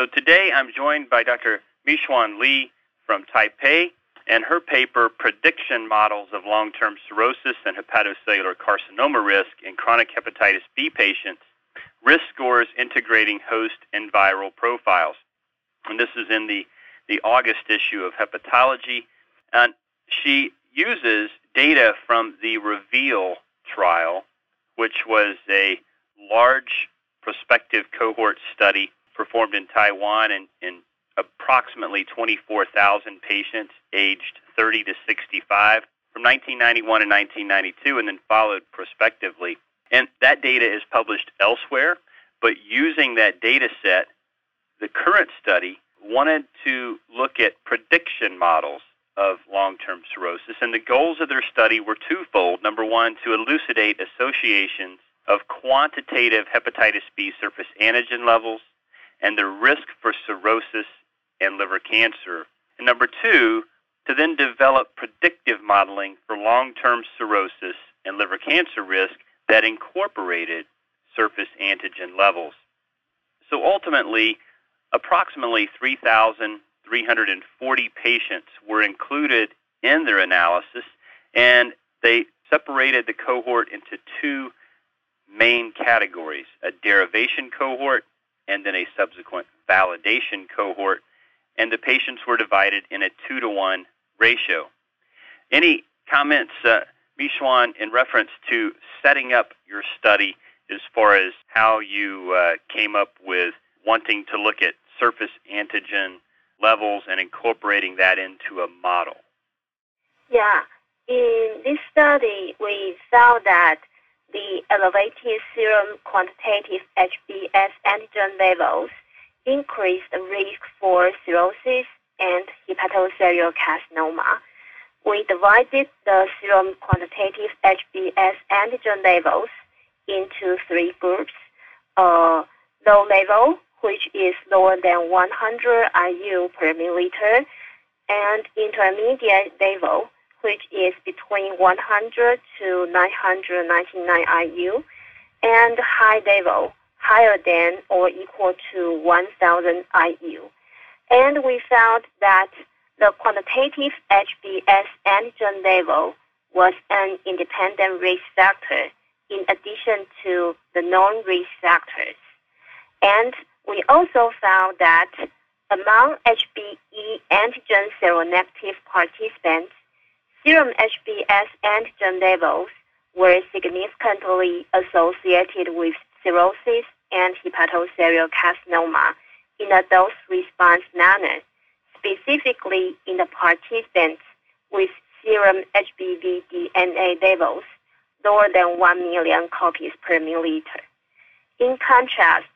So today I'm joined by Dr. Mei-Hsuan Lee from Taipei and her paper, Prediction Models of Long-Term Cirrhosis and Hepatocellular Carcinoma Risk in Chronic Hepatitis B Patients, Risk Scores Integrating Host and Viral Profiles. And this is in the, the August issue of Hepatology. And she uses data from the REVEAL trial, which was a large prospective cohort study performed in Taiwan in, in approximately 24,000 patients aged 30 to 65 from 1991 and 1992 and then followed prospectively. And that data is published elsewhere, but using that data set, the current study wanted to look at prediction models of long term cirrhosis. And the goals of their study were twofold. Number one, to elucidate associations of quantitative hepatitis B surface antigen levels and the risk for cirrhosis and liver cancer. And number two, to then develop predictive modeling for long term cirrhosis and liver cancer risk that incorporated surface antigen levels. So ultimately, approximately 3,340 patients were included in their analysis, and they separated the cohort into two main categories a derivation cohort and then a subsequent validation cohort, and the patients were divided in a two to one ratio. Any comments, uh, Mei-Hsuan, in reference to setting up your study as far as how you uh, came up with wanting to look at surface antigen levels and incorporating that into a model? Yeah, in this study, we found that the elevated serum quantitative HBs antigen levels increased the risk for cirrhosis and hepatocellular carcinoma. We divided the serum quantitative HBs antigen levels into three groups. Uh, low level, which is lower than 100 IU per milliliter, and intermediate level, which is between 100 to 999 IU, and high level, higher than or equal to 1000 IU. And we found that the quantitative HBs antigen level was an independent risk factor in addition to the known risk factors. And we also found that among HBe antigen seronegative participants, serum HBs antigen levels were significantly associated with cirrhosis and hepatocellular carcinoma in a dose response manner, specifically in the participants with serum HBV DNA levels lower than 1 million copies per milliliter. In contrast,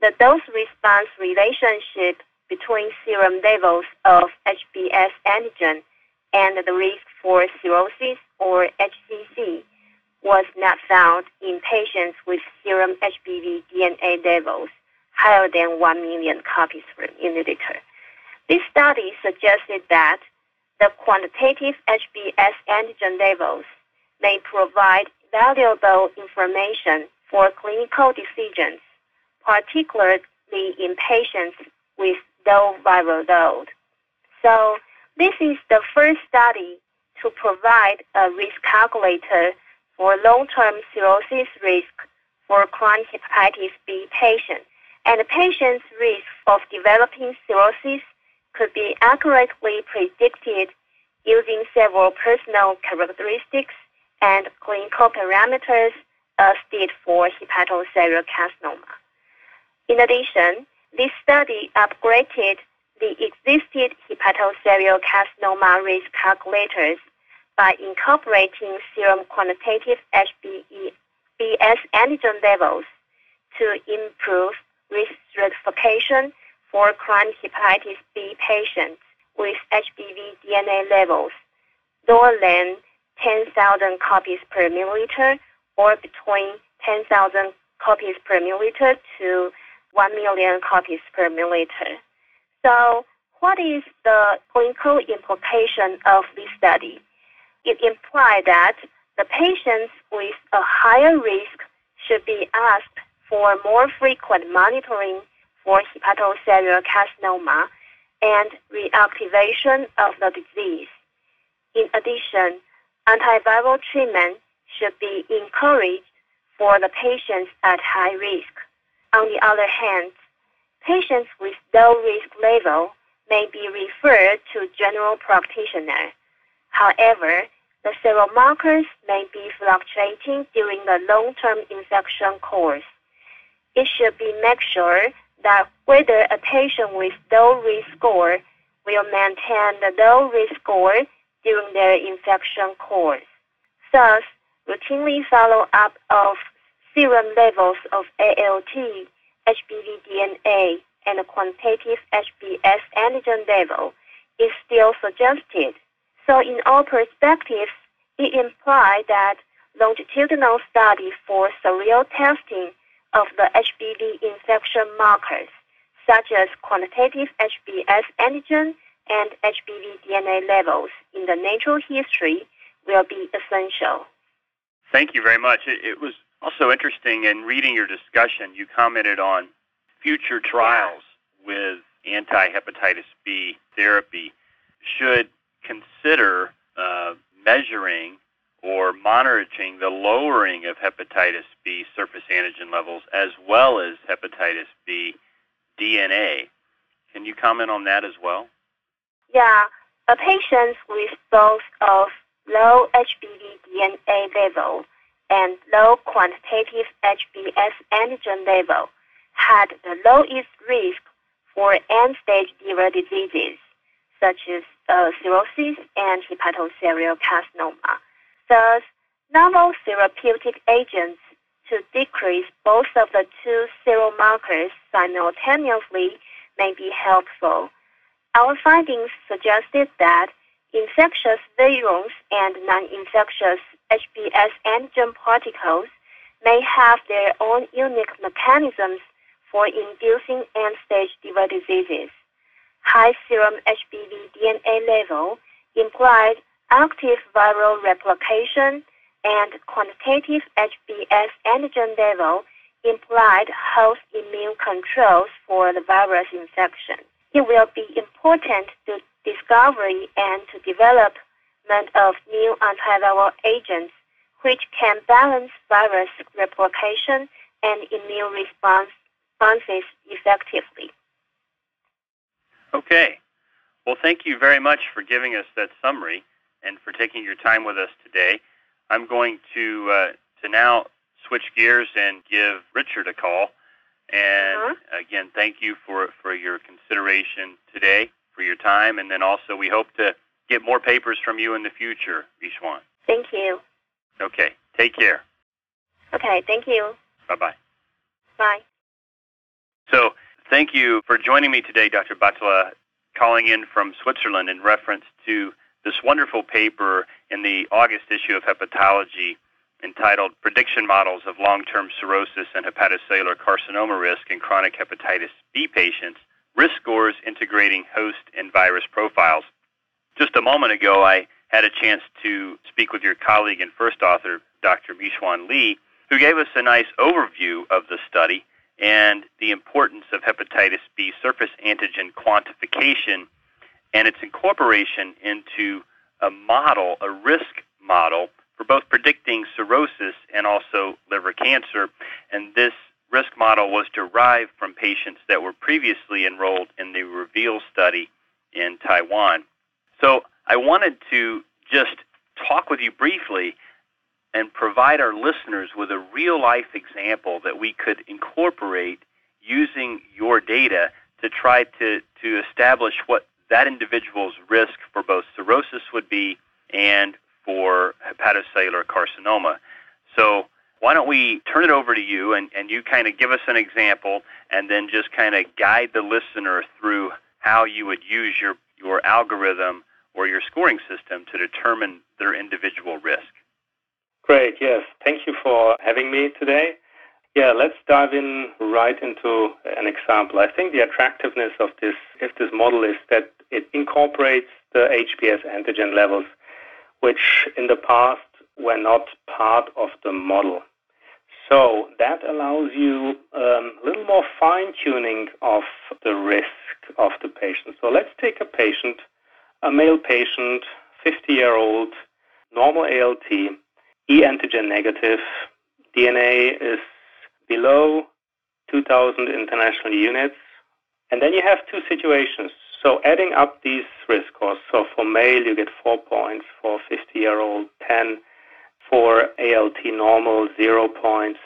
the dose response relationship between serum levels of HBs antigen and the risk for cirrhosis or HCC was not found in patients with serum HBV DNA levels higher than 1 million copies per milliliter. This study suggested that the quantitative HBs antigen levels may provide valuable information for clinical decisions, particularly in patients with low viral load. So this is the first study to provide a risk calculator for long-term cirrhosis risk for chronic hepatitis B patients. And the patient's risk of developing cirrhosis could be accurately predicted using several personal characteristics and clinical parameters as did for hepatocellular carcinoma. In addition, this study upgraded the existing hepatocellular carcinoma risk calculators by incorporating serum quantitative HBs antigen levels to improve risk stratification for chronic hepatitis B patients with HBV DNA levels lower than 10,000 copies per milliliter or between 10,000 copies per milliliter to 1 million copies per milliliter. So what is the clinical implication of this study? It implies that the patients with a higher risk should be asked for more frequent monitoring for hepatocellular carcinoma and reactivation of the disease. In addition, antiviral treatment should be encouraged for the patients at high risk. On the other hand, patients with low risk level may be referred to general practitioner. However, the serum markers may be fluctuating during the long-term infection course. It should be made sure that whether a patient with low risk score will maintain the low risk score during their infection course. Thus, routinely follow up of serum levels of ALT, HBV DNA, and quantitative HBs antigen level is still suggested. In all perspectives, it implies that longitudinal study for serial testing of the HBV infection markers, such as quantitative HBs antigen and HBV DNA levels in the natural history, will be essential. Thank you very much. It, was also interesting in reading your discussion. You commented on future trials with anti-hepatitis B therapy should consider uh, measuring or the lowering of hepatitis B surface antigen levels as well as hepatitis B DNA. Can you comment on that as well? Yeah, a patient with both of low HBV DNA level and low quantitative HBs antigen level had the lowest risk for end-stage liver diseases such as uh, cirrhosis and hepatocellular carcinoma. Thus, novel therapeutic agents to decrease both of the two serum markers simultaneously may be helpful. Our findings suggested that infectious virions and non-infectious HBs antigen particles may have their own unique mechanisms for inducing end-stage liver diseases. High serum HBV DNA level implied active viral replication and quantitative HBs antigen level implied host immune controls for the virus infection. It will be important to discovery and to development of new antiviral agents which can balance virus replication and immune response, responses effectively. Okay. Well, thank you very much for giving us that summary and for taking your time with us today. I'm going to uh, to now switch gears and give Richard a call. And uh-huh. again, thank you for for your consideration today, for your time, and then also we hope to get more papers from you in the future, Vishwan. Thank you. Okay. Take care. Okay. Thank you. Bye-bye. Bye. So, thank you for joining me today, Dr. Batrla, calling in from Switzerland in reference to this wonderful paper in the August issue of Hepatology entitled Prediction Models of Long-Term Cirrhosis and Hepatocellular Carcinoma Risk in Chronic Hepatitis B Patients, Risk Scores Integrating Host and Virus Profiles. Just a moment ago, I had a chance to speak with your colleague and first author, Dr. Mei-Hsuan Lee, who gave us a nice overview of the study and the importance of hepatitis B surface antigen quantification and its incorporation into a model, a risk model, for both predicting cirrhosis and also liver cancer. And this risk model was derived from patients that were previously enrolled in the REVEAL study in Taiwan. So I wanted to just talk with you briefly and provide our listeners with a real life example that we could incorporate using your data to try to, to establish what that individual's risk for both cirrhosis would be and for hepatocellular carcinoma. So why don't we turn it over to you and, and you kind of give us an example and then just kind of guide the listener through how you would use your, your algorithm or your scoring system to determine their individual risk. Great, yes. Thank you for having me today. Yeah, let's dive in right into an example. I think the attractiveness of this, if this model is that it incorporates the HBs antigen levels, which in the past were not part of the model. So that allows you um, a little more fine tuning of the risk of the patient. So let's take a patient, a male patient, 50 year old, normal ALT, E antigen negative, DNA is below 2,000 international units. And then you have two situations. So adding up these risk scores, so for male you get four points, for 50 year old 10, for ALT normal zero points.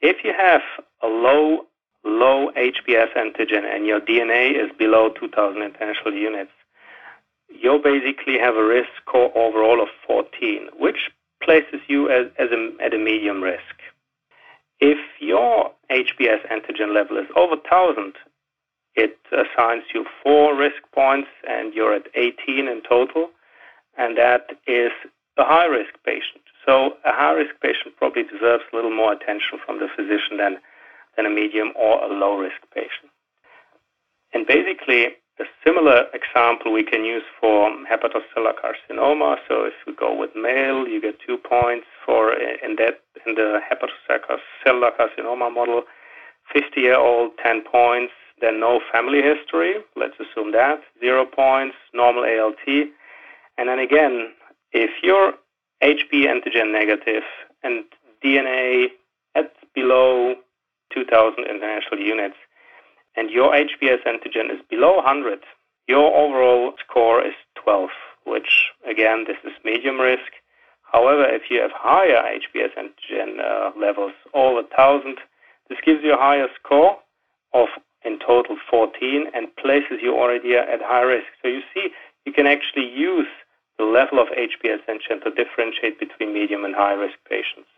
If you have a low low HBS antigen and your DNA is below 2,000 international units, you basically have a risk score overall of 14, which places you as, as a, at a medium risk. If your HBS antigen level is over 1,000, it assigns you four risk points and you're at 18 in total, and that is a high risk patient. So a high risk patient probably deserves a little more attention from the physician than, than a medium or a low risk patient. And basically, a similar example we can use for hepatocellular carcinoma. So if we go with male, you get two points for in that in the hepatocellular carcinoma model. 50 year old, 10 points. Then no family history. Let's assume that zero points. Normal ALT. And then again, if you're HB antigen negative and DNA at below 2,000 international units, and your HBS antigen is below 100, your overall score is 12, which again, this is medium risk. However, if you have higher HBS antigen uh, levels over 1000, this gives you a higher score of in total 14 and places you already at high risk. So you see, you can actually use the level of HBS antigen to differentiate between medium and high risk patients.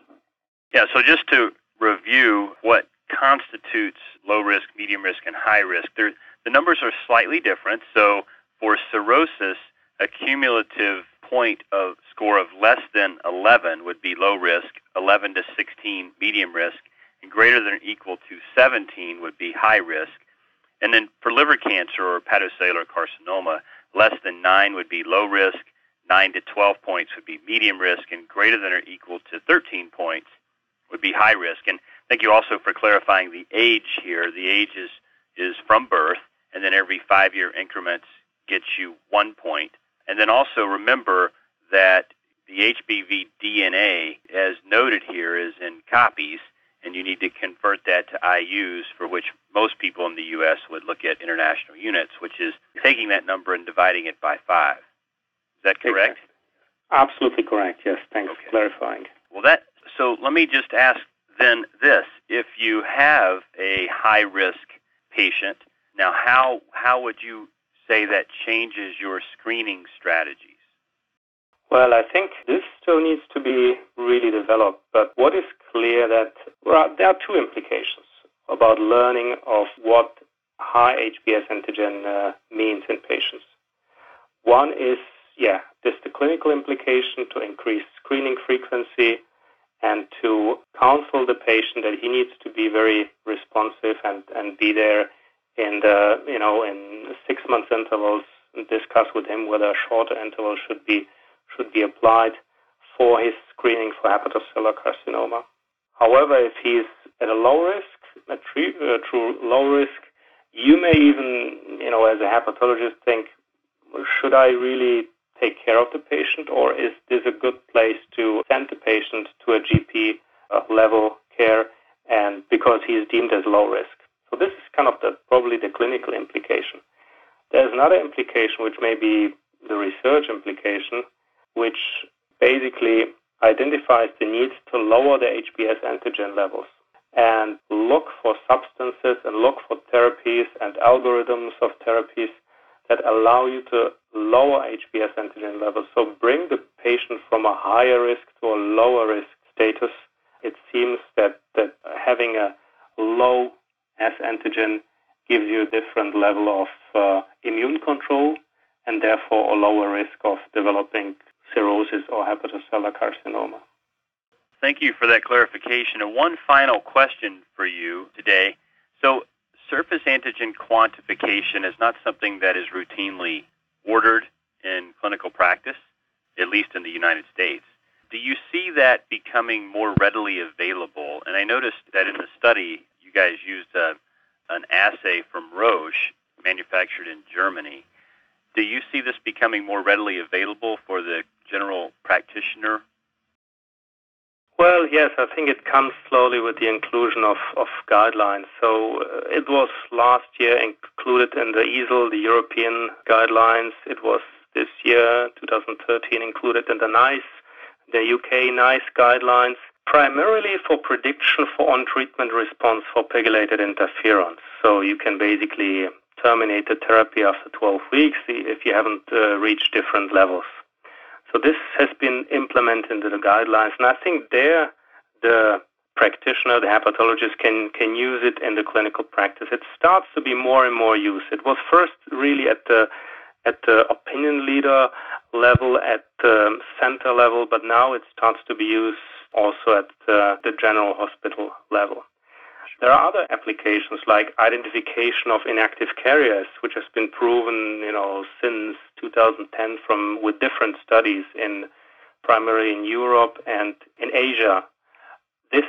Yeah, so just to review what constitutes low risk, medium risk, and high risk. They're, the numbers are slightly different. So for cirrhosis, a cumulative point of score of less than 11 would be low risk, 11 to 16 medium risk, and greater than or equal to 17 would be high risk. And then for liver cancer or hepatocellular carcinoma, less than 9 would be low risk, 9 to 12 points would be medium risk, and greater than or equal to 13 points would be high risk. And Thank you also for clarifying the age here. The age is, is from birth, and then every five year increments gets you one point. And then also remember that the HBV DNA, as noted here, is in copies, and you need to convert that to IUs, for which most people in the U.S. would look at international units, which is taking that number and dividing it by five. Is that correct? Exactly. Absolutely correct. Yes. Thanks okay. for clarifying. Well, that so let me just ask then this if you have a high risk patient, now how, how would you say that changes your screening strategies? Well, I think this still needs to be really developed, but what is clear that well, there are two implications about learning of what high HBS antigen uh, means in patients. One is, yeah, this the clinical implication to increase screening frequency and to counsel the patient that he needs to be very responsive and, and be there in the, you know, in six months intervals and discuss with him whether a shorter interval should be, should be applied for his screening for hepatocellular carcinoma. However, if he's at a low risk, a true, uh, true low risk, you may even, you know, as a hepatologist think, should I really take care of the patient, or is this a good place to send the patient to a GP uh, level care, and because he is deemed as low risk? So this is kind of the probably the clinical implication. There's another implication, which may be the research implication, which basically identifies the need to lower the HBS antigen levels and look for substances and look for therapies and algorithms of therapies that allow you to lower HBS antigen levels. So bring the patient from a higher risk to a lower risk status. It seems that, that having a low S antigen gives you a different level of uh, immune control and therefore a lower risk of developing cirrhosis or hepatocellular carcinoma. Thank you for that clarification. And one final question for you today. So, surface antigen quantification is not something that is routinely ordered in clinical practice, at least in the United States. Do you see that becoming more readily available? And I noticed that in the study, you guys used a, an assay from Roche, manufactured in Germany. Do you see this becoming more readily available for the general practitioner? Well, yes, I think it comes slowly with the inclusion of, of guidelines. So uh, it was last year included in the EASL, the European guidelines. It was this year, 2013, included in the NICE, the UK NICE guidelines, primarily for prediction for on-treatment response for pegylated interferons. So you can basically terminate the therapy after 12 weeks if you haven't uh, reached different levels. So this has been implemented into the guidelines, and I think there the practitioner, the hepatologist can can use it in the clinical practice. It starts to be more and more used. It was first really at the at the opinion leader level, at the center level, but now it starts to be used also at the, the general hospital level. There are other applications like identification of inactive carriers, which has been proven, you know, since 2010 from with different studies in primarily in Europe and in Asia. This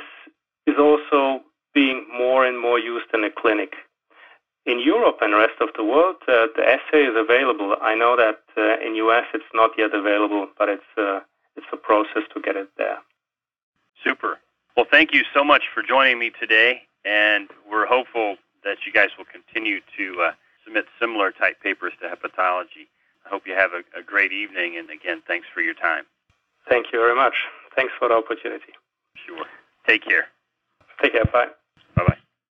is also being more and more used in the clinic. In Europe and the rest of the world, uh, the assay is available. I know that uh, in US it's not yet available, but it's uh, it's a process to get it there. Super. Well, thank you so much for joining me today and we're hopeful that you guys will continue to uh, submit similar type papers to hepatology. I hope you have a, a great evening, and again, thanks for your time. Thank you very much. Thanks for the opportunity. Sure. Take care. Take care. Bye.